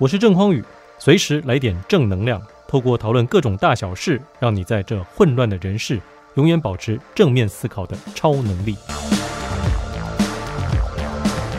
我是郑匡宇，随时来点正能量，透过讨论各种大小事，让你在这混乱的人世，永远保持正面思考的超能力。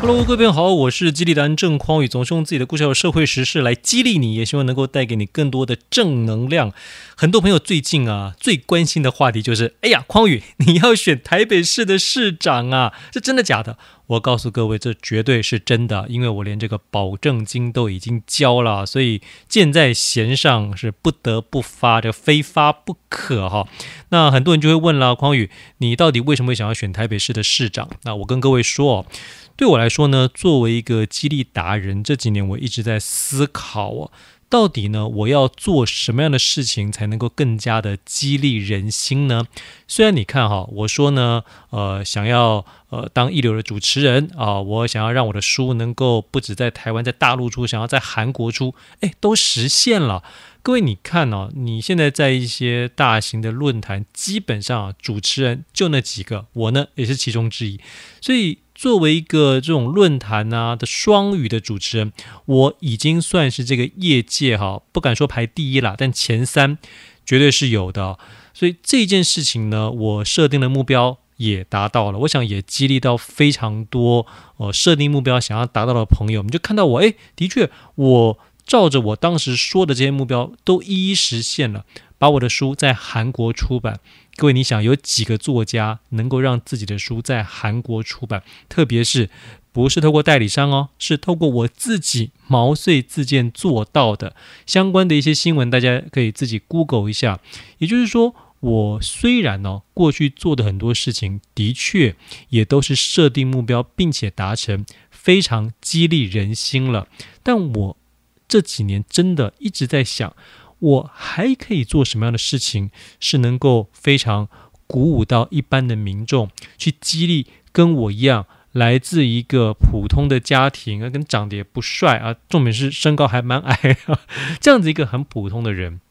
Hello，各位朋友好，我是激励达人郑匡宇，总是用自己的故事和社会时事来激励你，也希望能够带给你更多的正能量。很多朋友最近啊，最关心的话题就是，哎呀，匡宇，你要选台北市的市长啊，是真的假的？我告诉各位，这绝对是真的，因为我连这个保证金都已经交了，所以箭在弦上，是不得不发，这非发不可哈。那很多人就会问了，匡宇，你到底为什么想要选台北市的市长？那我跟各位说。对我来说呢，作为一个激励达人，这几年我一直在思考哦，到底呢，我要做什么样的事情才能够更加的激励人心呢？虽然你看哈，我说呢，呃，想要呃当一流的主持人啊，我想要让我的书能够不止在台湾，在大陆出，想要在韩国出，哎，都实现了。各位，你看哦，你现在在一些大型的论坛，基本上啊，主持人就那几个，我呢也是其中之一，所以。作为一个这种论坛啊的双语的主持人，我已经算是这个业界哈，不敢说排第一了，但前三绝对是有的。所以这件事情呢，我设定的目标也达到了，我想也激励到非常多呃设定目标想要达到的朋友。你就看到我，诶，的确，我照着我当时说的这些目标都一一实现了，把我的书在韩国出版。各位，你想有几个作家能够让自己的书在韩国出版？特别是不是透过代理商哦，是透过我自己毛遂自荐做到的。相关的一些新闻，大家可以自己 Google 一下。也就是说，我虽然呢过去做的很多事情的确也都是设定目标并且达成，非常激励人心了，但我这几年真的一直在想。我还可以做什么样的事情，是能够非常鼓舞到一般的民众，去激励跟我一样来自一个普通的家庭，跟长得也不帅啊，重点是身高还蛮矮啊，这样子一个很普通的人，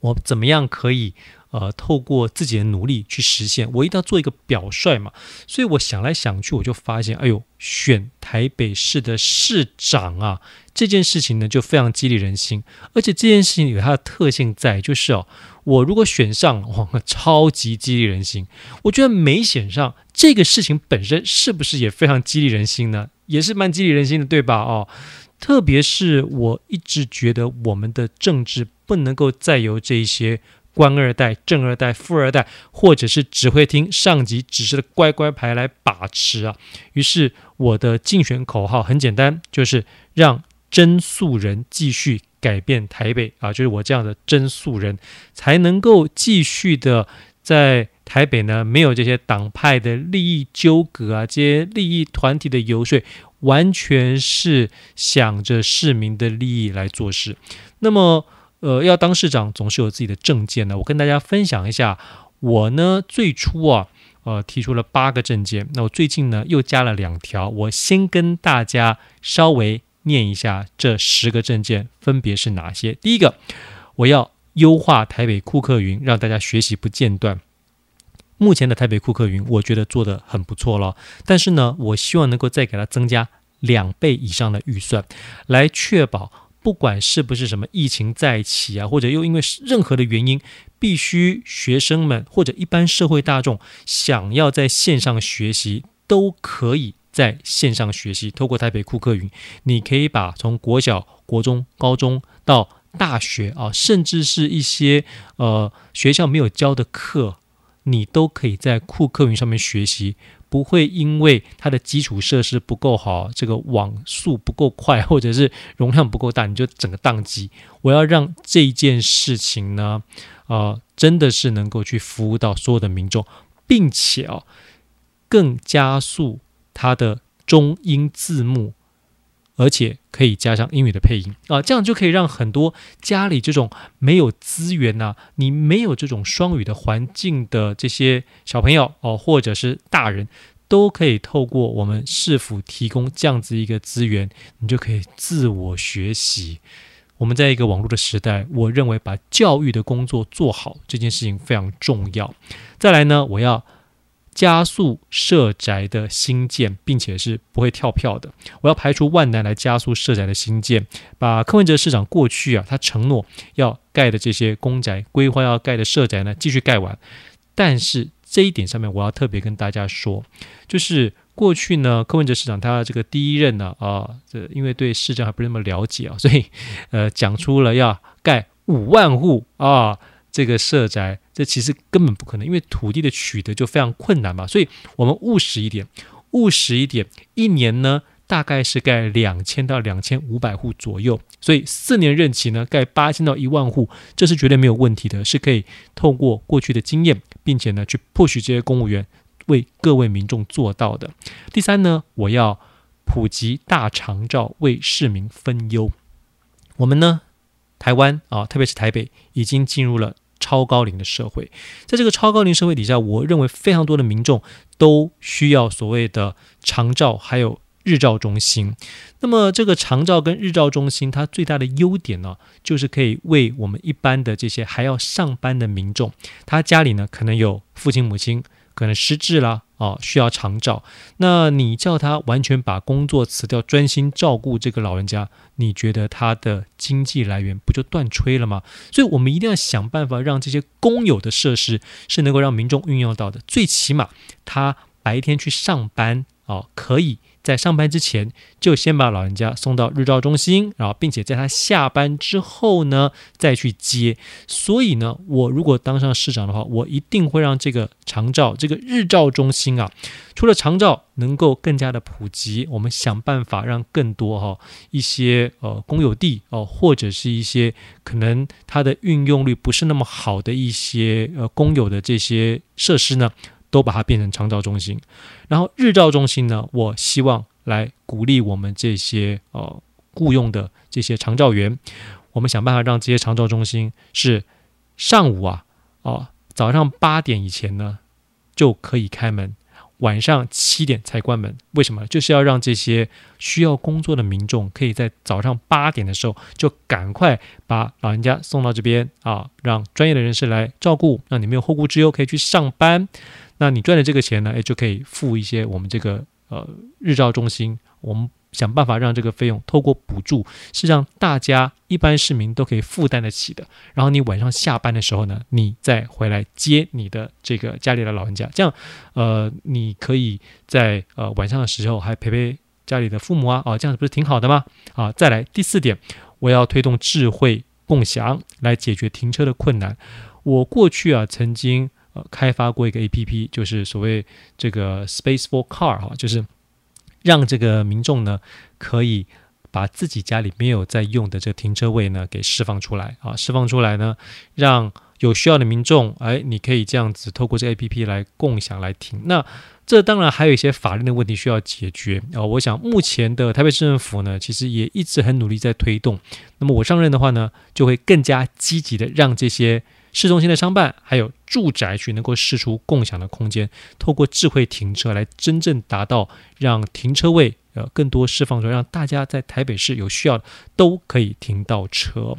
我怎么样可以？呃，透过自己的努力去实现，我一定要做一个表率嘛。所以我想来想去，我就发现，哎呦，选台北市的市长啊，这件事情呢就非常激励人心。而且这件事情有它的特性在，就是哦，我如果选上，哇，超级激励人心。我觉得没选上，这个事情本身是不是也非常激励人心呢？也是蛮激励人心的，对吧？哦，特别是我一直觉得我们的政治不能够再由这些。官二代、正二代、富二代，或者是只会听上级指示的乖乖牌来把持啊。于是我的竞选口号很简单，就是让真素人继续改变台北啊，就是我这样的真素人才能够继续的在台北呢，没有这些党派的利益纠葛啊，这些利益团体的游说，完全是想着市民的利益来做事。那么。呃，要当市长总是有自己的政见的。我跟大家分享一下，我呢最初啊，呃提出了八个政见，那我最近呢又加了两条。我先跟大家稍微念一下这十个政见分别是哪些。第一个，我要优化台北库克云，让大家学习不间断。目前的台北库克云，我觉得做得很不错了，但是呢，我希望能够再给它增加两倍以上的预算，来确保。不管是不是什么疫情再起啊，或者又因为任何的原因，必须学生们或者一般社会大众想要在线上学习，都可以在线上学习。透过台北库克云，你可以把从国小、国中、高中到大学啊，甚至是一些呃学校没有教的课，你都可以在库克云上面学习。不会因为它的基础设施不够好，这个网速不够快，或者是容量不够大，你就整个宕机。我要让这件事情呢，呃，真的是能够去服务到所有的民众，并且哦，更加速它的中英字幕。而且可以加上英语的配音啊，这样就可以让很多家里这种没有资源呐、你没有这种双语的环境的这些小朋友哦，或者是大人，都可以透过我们市府提供这样子一个资源，你就可以自我学习。我们在一个网络的时代，我认为把教育的工作做好这件事情非常重要。再来呢，我要加速社宅的兴建，并且是不会跳票的。我要排除万难来加速社宅的兴建，把柯文哲市长过去啊，他承诺要盖的这些公宅、规划要盖的社宅呢，继续盖完。但是这一点上面，我要特别跟大家说，就是过去呢，柯文哲市长他这个第一任呢，啊，这因为对市政还不是那么了解啊，所以呃，讲出了要盖五万户啊。这个社宅，这其实根本不可能，因为土地的取得就非常困难嘛。所以我们务实一点，务实一点，一年呢大概是盖两千到两千五百户左右。所以四年任期呢，盖八千到一万户，这是绝对没有问题的，是可以透过过去的经验，并且呢去 push 这些公务员为各位民众做到的。第三呢，我要普及大长照，为市民分忧。我们呢，台湾啊，特别是台北，已经进入了。超高龄的社会，在这个超高龄社会底下，我认为非常多的民众都需要所谓的长照，还有日照中心。那么，这个长照跟日照中心，它最大的优点呢，就是可以为我们一般的这些还要上班的民众，他家里呢可能有父亲母亲。可能失智啦哦，需要长照。那你叫他完全把工作辞掉，专心照顾这个老人家，你觉得他的经济来源不就断炊了吗？所以，我们一定要想办法让这些公有的设施是能够让民众运用到的。最起码，他白天去上班哦，可以。在上班之前，就先把老人家送到日照中心，然后并且在他下班之后呢，再去接。所以呢，我如果当上市长的话，我一定会让这个长照、这个日照中心啊，除了长照能够更加的普及，我们想办法让更多哈一些呃公有地哦，或者是一些可能它的运用率不是那么好的一些呃公有的这些设施呢。都把它变成长照中心，然后日照中心呢，我希望来鼓励我们这些呃雇佣的这些长照员，我们想办法让这些长照中心是上午啊哦、早上八点以前呢就可以开门，晚上七点才关门。为什么？就是要让这些需要工作的民众可以在早上八点的时候就赶快把老人家送到这边啊，让专业的人士来照顾，让你没有后顾之忧，可以去上班。那你赚的这个钱呢，诶，就可以付一些我们这个呃日照中心，我们想办法让这个费用透过补助，是让大家一般市民都可以负担得起的。然后你晚上下班的时候呢，你再回来接你的这个家里的老人家，这样呃，你可以在呃晚上的时候还陪陪家里的父母啊，啊，这样子不是挺好的吗？啊，再来第四点，我要推动智慧共享来解决停车的困难。我过去啊曾经。开发过一个 APP，就是所谓这个 Space for Car 哈，就是让这个民众呢可以把自己家里没有在用的这个停车位呢给释放出来啊，释放出来呢，让有需要的民众，哎，你可以这样子透过这个 APP 来共享来停。那这当然还有一些法律的问题需要解决啊。我想目前的台北市政府呢，其实也一直很努力在推动。那么我上任的话呢，就会更加积极的让这些。市中心的商办还有住宅区能够释出共享的空间，透过智慧停车来真正达到让停车位呃更多释放出来，让大家在台北市有需要都可以停到车。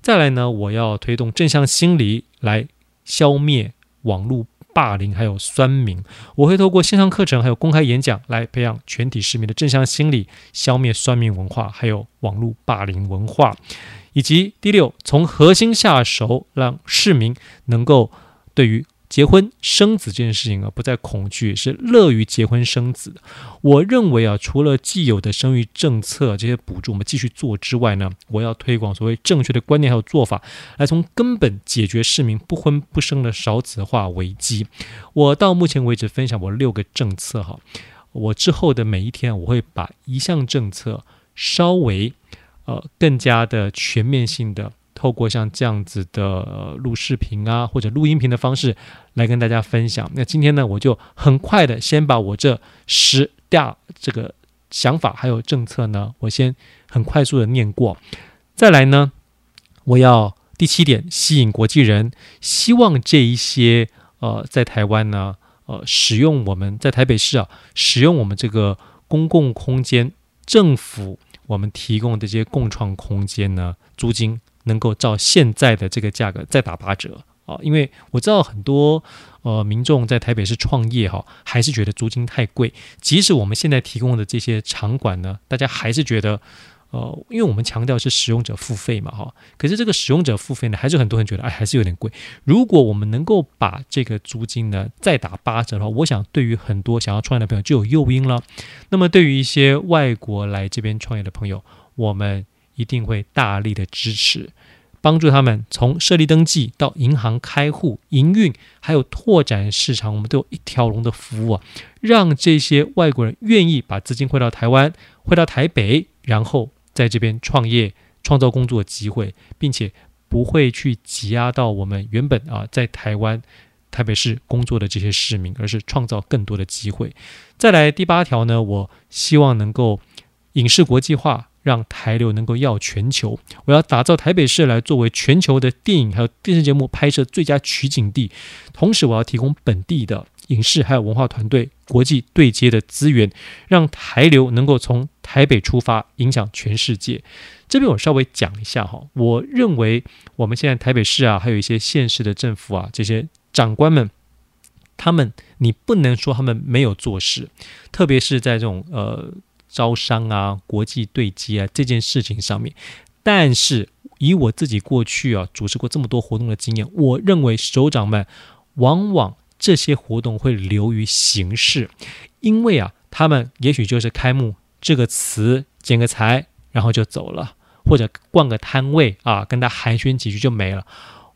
再来呢，我要推动正向心理来消灭网络霸凌还有酸民，我会透过线上课程还有公开演讲来培养全体市民的正向心理，消灭酸民文化还有网络霸凌文化。以及第六，从核心下手，让市民能够对于结婚生子这件事情啊，不再恐惧，是乐于结婚生子。我认为啊，除了既有的生育政策这些补助我们继续做之外呢，我要推广所谓正确的观念还有做法，来从根本解决市民不婚不生的少子化危机。我到目前为止分享我六个政策哈，我之后的每一天我会把一项政策稍微。呃，更加的全面性的，透过像这样子的，录视频啊，或者录音频的方式来跟大家分享。那今天呢，我就很快的先把我这十大这个想法还有政策呢，我先很快速的念过。再来呢，我要第七点吸引国际人，希望这一些呃在台湾呢，呃使用我们在台北市啊使用我们这个公共空间，政府。我们提供的这些共创空间呢，租金能够照现在的这个价格再打八折啊，因为我知道很多呃民众在台北市创业哈，还是觉得租金太贵。即使我们现在提供的这些场馆呢，大家还是觉得呃，因为我们强调是使用者付费嘛哈，可是这个使用者付费呢，还是很多人觉得哎，还是有点贵。如果我们能够把这个租金呢再打八折的话，我想对于很多想要创业的朋友就有诱因了。那么对于一些外国来这边创业的朋友，我们一定会大力的支持。帮助他们从设立登记到银行开户、营运，还有拓展市场，我们都有一条龙的服务啊，让这些外国人愿意把资金汇到台湾、汇到台北，然后在这边创业、创造工作机会，并且不会去挤压到我们原本啊在台湾特别是工作的这些市民，而是创造更多的机会。再来第八条呢，我希望能够影视国际化。让台流能够耀全球，我要打造台北市来作为全球的电影还有电视节目拍摄最佳取景地，同时我要提供本地的影视还有文化团队国际对接的资源，让台流能够从台北出发，影响全世界。这边我稍微讲一下哈，我认为我们现在台北市啊，还有一些县市的政府啊，这些长官们，他们你不能说他们没有做事，特别是在这种呃。招商啊，国际对接啊，这件事情上面，但是以我自己过去啊主持过这么多活动的经验，我认为首长们往往这些活动会流于形式，因为啊，他们也许就是开幕这个词，剪个彩，然后就走了，或者逛个摊位啊，跟他寒暄几句就没了。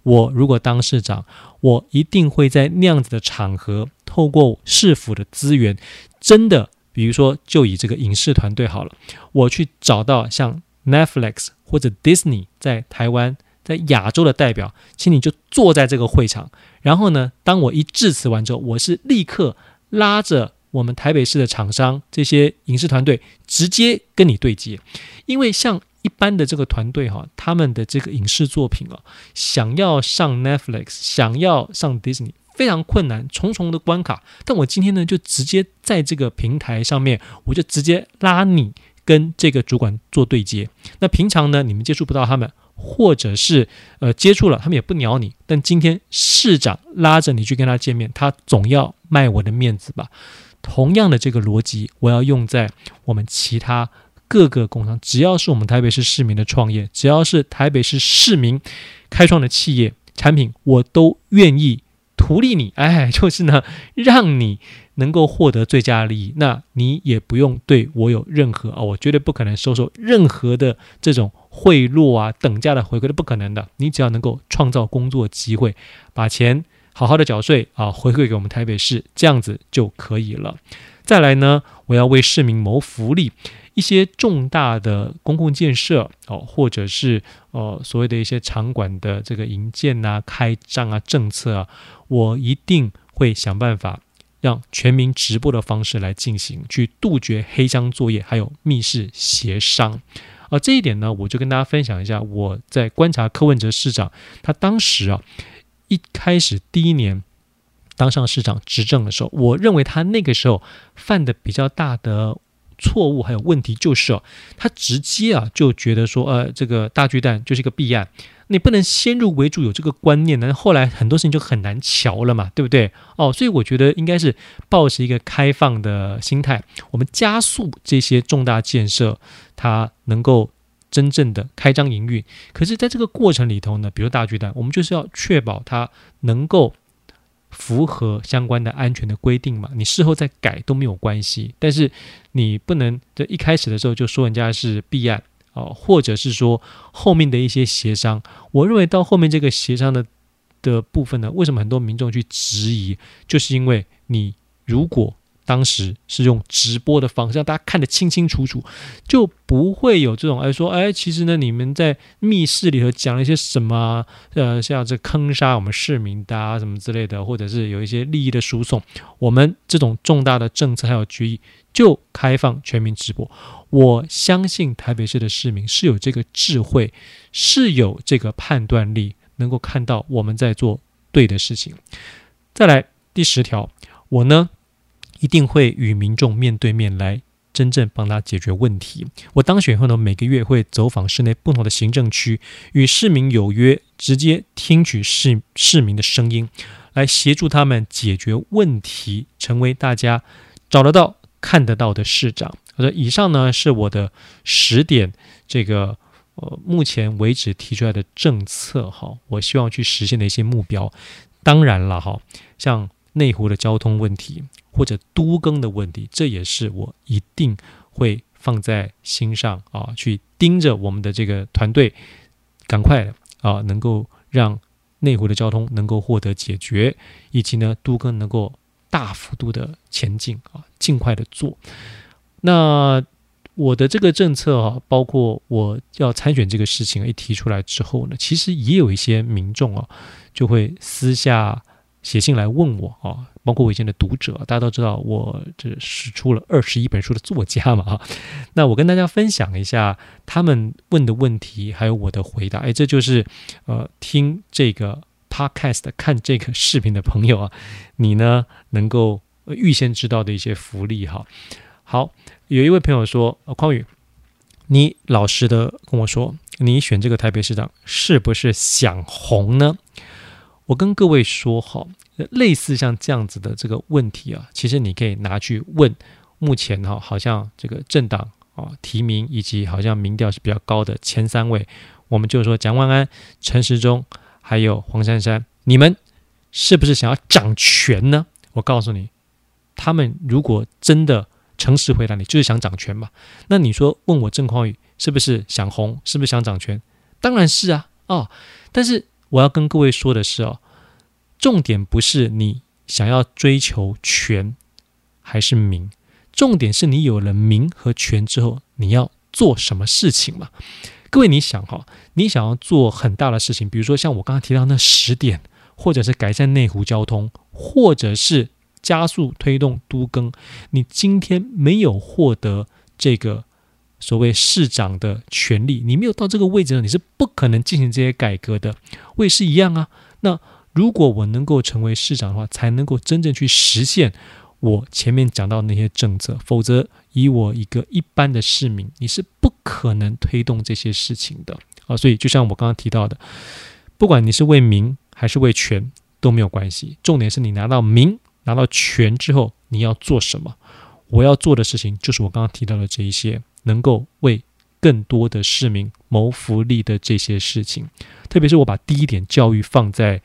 我如果当市长，我一定会在那样子的场合，透过市府的资源，真的。比如说，就以这个影视团队好了，我去找到像 Netflix 或者 Disney 在台湾、在亚洲的代表，请你就坐在这个会场。然后呢，当我一致辞完之后，我是立刻拉着我们台北市的厂商这些影视团队直接跟你对接，因为像一般的这个团队哈，他们的这个影视作品啊，想要上 Netflix，想要上 Disney。非常困难，重重的关卡。但我今天呢，就直接在这个平台上面，我就直接拉你跟这个主管做对接。那平常呢，你们接触不到他们，或者是呃接触了，他们也不鸟你。但今天市长拉着你去跟他见面，他总要卖我的面子吧？同样的这个逻辑，我要用在我们其他各个工厂，只要是我们台北市市民的创业，只要是台北市市民开创的企业产品，我都愿意。图利你，哎，就是呢，让你能够获得最佳利益，那你也不用对我有任何啊，我绝对不可能收受任何的这种贿赂啊，等价的回馈都不可能的。你只要能够创造工作机会，把钱好好的缴税啊，回馈给我们台北市，这样子就可以了。再来呢，我要为市民谋福利。一些重大的公共建设哦，或者是呃所谓的一些场馆的这个营建啊、开张啊、政策啊，我一定会想办法让全民直播的方式来进行，去杜绝黑箱作业，还有密室协商。而、这一点呢，我就跟大家分享一下，我在观察柯文哲市长，他当时啊一开始第一年当上市长执政的时候，我认为他那个时候犯的比较大的。错误还有问题就是哦，他直接啊就觉得说，呃，这个大巨蛋就是一个弊案，你不能先入为主有这个观念呢，后来很多事情就很难瞧了嘛，对不对？哦，所以我觉得应该是抱持一个开放的心态，我们加速这些重大建设，它能够真正的开张营运。可是，在这个过程里头呢，比如大巨蛋，我们就是要确保它能够。符合相关的安全的规定嘛？你事后再改都没有关系，但是你不能在一开始的时候就说人家是弊案哦，或者是说后面的一些协商。我认为到后面这个协商的的部分呢，为什么很多民众去质疑？就是因为你如果。当时是用直播的方式让大家看得清清楚楚，就不会有这种哎说哎，其实呢你们在密室里头讲了一些什么呃，像这坑杀我们市民的啊什么之类的，或者是有一些利益的输送，我们这种重大的政策还有决议就开放全民直播。我相信台北市的市民是有这个智慧，是有这个判断力，能够看到我们在做对的事情。再来第十条，我呢。一定会与民众面对面来真正帮他解决问题。我当选后呢，每个月会走访市内不同的行政区，与市民有约，直接听取市市民的声音，来协助他们解决问题，成为大家找得到、看得到的市长。好的，以上呢是我的十点这个呃目前为止提出来的政策哈，我希望去实现的一些目标。当然了哈，像内湖的交通问题或者都更的问题，这也是我一定会放在心上啊，去盯着我们的这个团队，赶快啊，能够让内湖的交通能够获得解决，以及呢都更能够大幅度的前进啊，尽快的做。那我的这个政策啊，包括我要参选这个事情一提出来之后呢，其实也有一些民众啊，就会私下写信来问我啊，包括我以前的读者，大家都知道我这是出了二十一本书的作家嘛啊，那我跟大家分享一下他们问的问题，还有我的回答。哎，这就是呃听这个 podcast 看这个视频的朋友啊，你呢能够预先知道的一些福利哈。好。有一位朋友说：“呃，匡宇，你老实的跟我说，你选这个台北市长是不是想红呢？”我跟各位说哈，类似像这样子的这个问题啊，其实你可以拿去问目前哈，好像这个政党啊提名以及好像民调是比较高的前三位，我们就说蒋万安、陈时中还有黄珊珊，你们是不是想要掌权呢？我告诉你，他们如果真的。诚实回答你，就是想掌权嘛？那你说问我郑匡宇是不是想红，是不是想掌权？当然是啊，哦。但是我要跟各位说的是哦，重点不是你想要追求权还是名，重点是你有了名和权之后，你要做什么事情嘛？各位，你想哈，你想要做很大的事情，比如说像我刚刚提到那十点，或者是改善内湖交通，或者是。加速推动都更，你今天没有获得这个所谓市长的权利，你没有到这个位置呢，你是不可能进行这些改革的。我也是一样啊。那如果我能够成为市长的话，才能够真正去实现我前面讲到那些政策，否则以我一个一般的市民，你是不可能推动这些事情的啊。所以就像我刚刚提到的，不管你是为民还是为权都没有关系，重点是你拿到名。拿到权之后，你要做什么？我要做的事情就是我刚刚提到的这一些，能够为更多的市民谋福利的这些事情。特别是我把第一点教育放在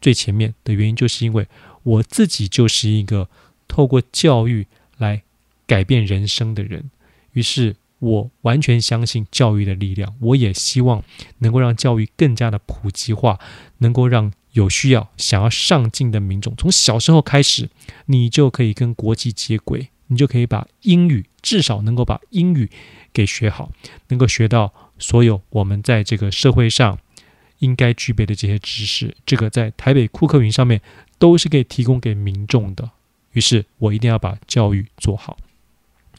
最前面的原因，就是因为我自己就是一个透过教育来改变人生的人。于是我完全相信教育的力量，我也希望能够让教育更加的普及化，能够让。有需要想要上进的民众，从小时候开始，你就可以跟国际接轨，你就可以把英语至少能够把英语给学好，能够学到所有我们在这个社会上应该具备的这些知识。这个在台北库克云上面都是可以提供给民众的。于是我一定要把教育做好。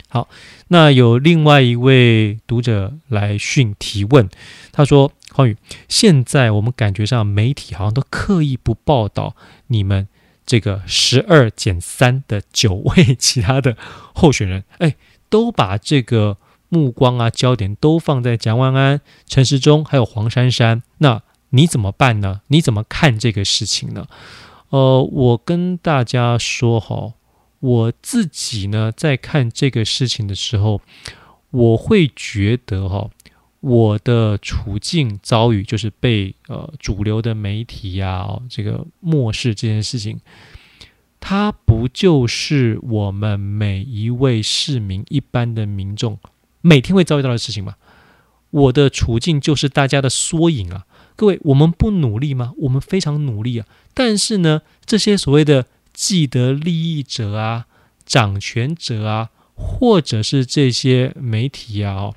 好，那有另外一位读者来讯提问，他说：“匡宇，现在我们感觉上媒体好像都刻意不报道你们这个十二减三的九位其他的候选人，哎，都把这个目光啊焦点都放在蒋万安、陈时中还有黄珊珊，那你怎么办呢？你怎么看这个事情呢？呃，我跟大家说哈。”我自己呢，在看这个事情的时候，我会觉得哈，我的处境遭遇就是被呃主流的媒体呀、这个漠视这件事情，它不就是我们每一位市民、一般的民众每天会遭遇到的事情吗？我的处境就是大家的缩影啊！各位，我们不努力吗？我们非常努力啊！但是呢，这些所谓的既得利益者啊，掌权者啊，或者是这些媒体啊，哦，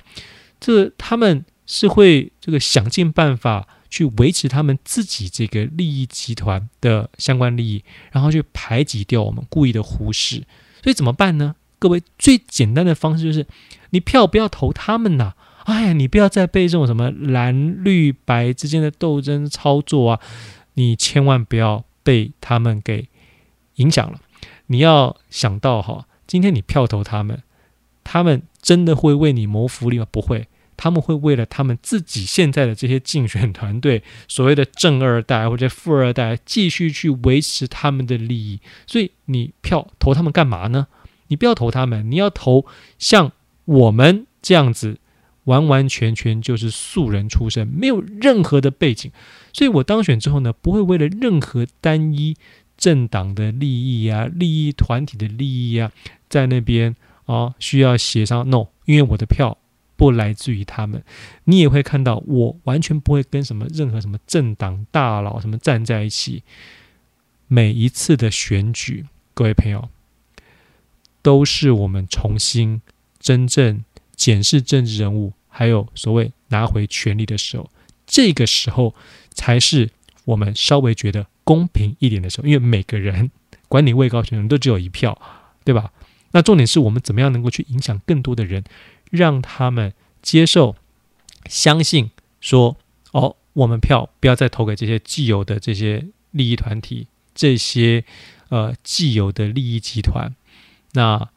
这他们是会这个想尽办法去维持他们自己这个利益集团的相关利益，然后去排挤掉我们，故意的忽视。所以怎么办呢？各位，最简单的方式就是，你票不要投他们呐！哎呀，你不要再被这种什么蓝绿白之间的斗争操作啊，你千万不要被他们给。影响了，你要想到哈，今天你票投他们，他们真的会为你谋福利吗？不会，他们会为了他们自己现在的这些竞选团队，所谓的正二代或者富二代，继续去维持他们的利益。所以你票投他们干嘛呢？你不要投他们，你要投像我们这样子，完完全全就是素人出身，没有任何的背景。所以我当选之后呢，不会为了任何单一政党的利益啊、利益团体的利益啊，在那边。啊，需要协商 no，因为我的票不来自于他们。你也会看到，我完全不会跟什么任何什么政党大佬什么站在一起。每一次的选举，各位朋友，都是我们重新真正检视政治人物，还有所谓拿回权力的时候。这个时候才是我们稍微觉得公平一点的时候，因为每个人管你位高权重都只有一票，对吧？那重点是我们怎么样能够去影响更多的人，让他们接受、相信说：哦，我们票不要再投给这些既有的这些利益团体、这些呃既有的利益集团。那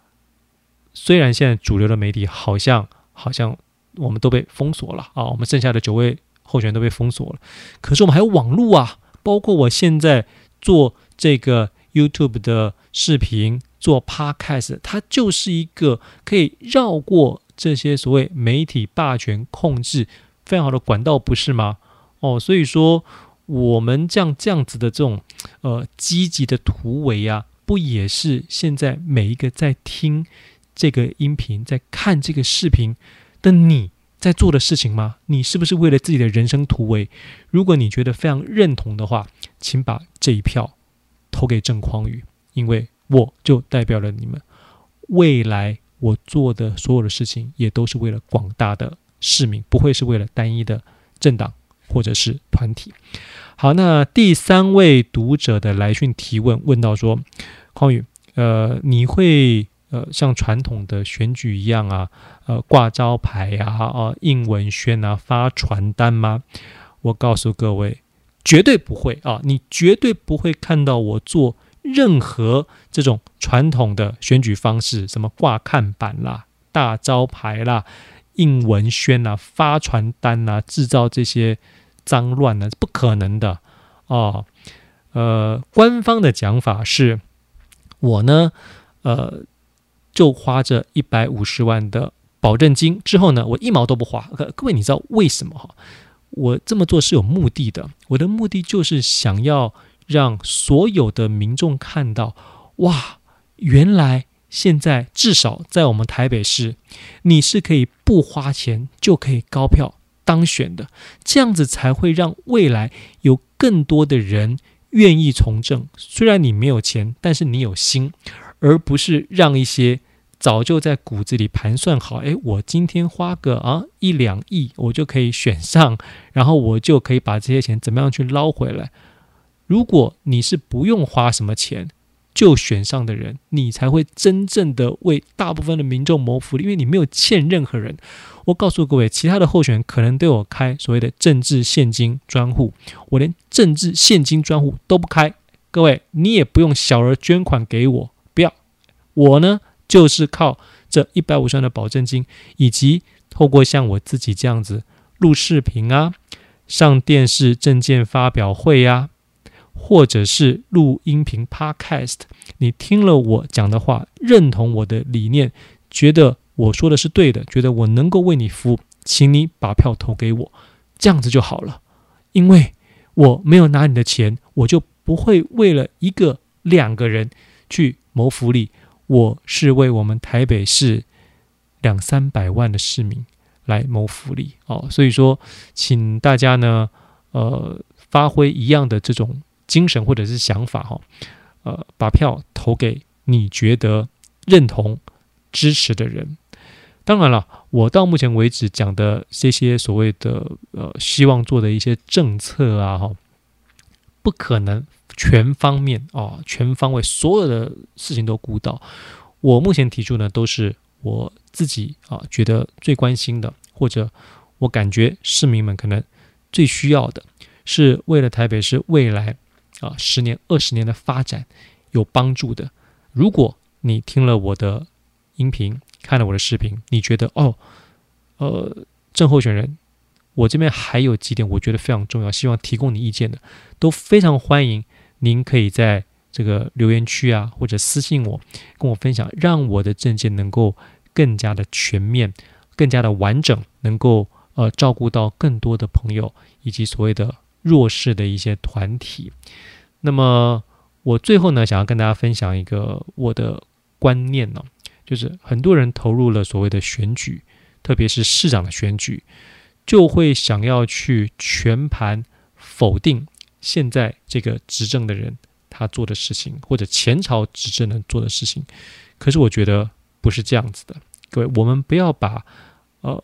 虽然现在主流的媒体好像好像我们都被封锁了啊，我们剩下的九位候选人都被封锁了，可是我们还有网络啊，包括我现在做这个 YouTube 的视频。做 Podcast，它就是一个可以绕过这些所谓媒体霸权控制非常好的管道，不是吗？哦，所以说我们这样这样子的这种呃积极的突围啊，不也是现在每一个在听这个音频、在看这个视频的你在做的事情吗？你是不是为了自己的人生突围？如果你觉得非常认同的话，请把这一票投给郑匡宇，因为。我就代表了你们，未来我做的所有的事情也都是为了广大的市民，不会是为了单一的政党或者是团体。好，那第三位读者的来讯提问问到说，匡宇，呃，你会呃像传统的选举一样啊，呃挂招牌啊，啊印文宣啊，发传单吗？我告诉各位，绝对不会啊，你绝对不会看到我做。任何这种传统的选举方式，什么挂看板啦、大招牌啦、印文宣啊、发传单啦、制造这些脏乱呢，不可能的哦。呃，官方的讲法是，我呢，呃，就花这一百五十万的保证金之后呢，我一毛都不花。各位，你知道为什么哈？我这么做是有目的的，我的目的就是想要。让所有的民众看到，哇，原来现在至少在我们台北市，你是可以不花钱就可以高票当选的，这样子才会让未来有更多的人愿意从政。虽然你没有钱，但是你有心，而不是让一些早就在骨子里盘算好，诶，我今天花个啊一两亿，我就可以选上，然后我就可以把这些钱怎么样去捞回来。如果你是不用花什么钱就选上的人，你才会真正的为大部分的民众谋福利，因为你没有欠任何人。我告诉各位，其他的候选人可能对我开所谓的政治现金专户，我连政治现金专户都不开。各位，你也不用小额捐款给我，不要。我呢，就是靠这一百五十万的保证金，以及透过像我自己这样子录视频啊，上电视证件发表会呀、啊。或者是录音频 Podcast，你听了我讲的话，认同我的理念，觉得我说的是对的，觉得我能够为你服务，请你把票投给我，这样子就好了。因为我没有拿你的钱，我就不会为了一个两个人去谋福利，我是为我们台北市两三百万的市民来谋福利哦。所以说，请大家呢，呃，发挥一样的这种。精神或者是想法哈，呃，把票投给你觉得认同、支持的人。当然了，我到目前为止讲的这些所谓的呃希望做的一些政策啊哈，不可能全方面啊、全方位所有的事情都顾到。我目前提出呢，都是我自己啊觉得最关心的，或者我感觉市民们可能最需要的，是为了台北市未来。啊，十年、二十年的发展有帮助的。如果你听了我的音频，看了我的视频，你觉得哦，呃，郑候选人，我这边还有几点我觉得非常重要，希望提供你意见的，都非常欢迎。您可以在这个留言区啊，或者私信我，跟我分享，让我的政见能够更加的全面、更加的完整，能够呃照顾到更多的朋友以及所谓的弱势的一些团体。那么我最后呢，想要跟大家分享一个我的观念呢，就是很多人投入了所谓的选举，特别是市长的选举，就会想要去全盘否定现在这个执政的人他做的事情，或者前朝执政人做的事情。可是我觉得不是这样子的，各位，我们不要把呃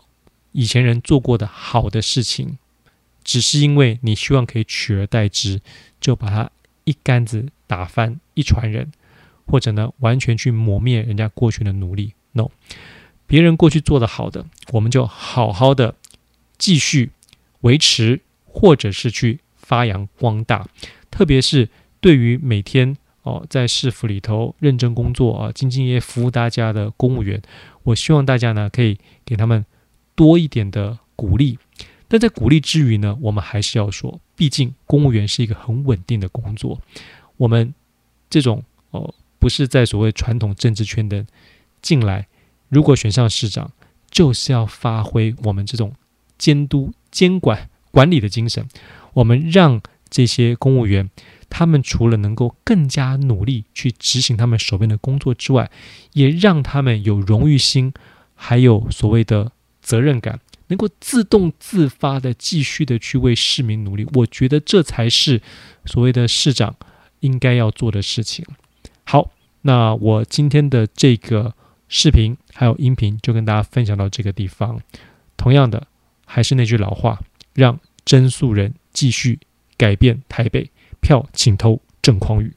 以前人做过的好的事情，只是因为你希望可以取而代之，就把它。一竿子打翻一船人，或者呢，完全去磨灭人家过去的努力。No，别人过去做得好的，我们就好好的继续维持，或者是去发扬光大。特别是对于每天哦在市府里头认真工作啊、兢兢业业服务大家的公务员，我希望大家呢可以给他们多一点的鼓励。但在鼓励之余呢，我们还是要说，毕竟公务员是一个很稳定的工作。我们这种哦，不是在所谓传统政治圈的进来，如果选上市长，就是要发挥我们这种监督、监管、管理的精神。我们让这些公务员，他们除了能够更加努力去执行他们手边的工作之外，也让他们有荣誉心，还有所谓的责任感。能够自动自发的继续的去为市民努力，我觉得这才是所谓的市长应该要做的事情。好，那我今天的这个视频还有音频就跟大家分享到这个地方。同样的，还是那句老话，让真素人继续改变台北，票请投郑匡宇。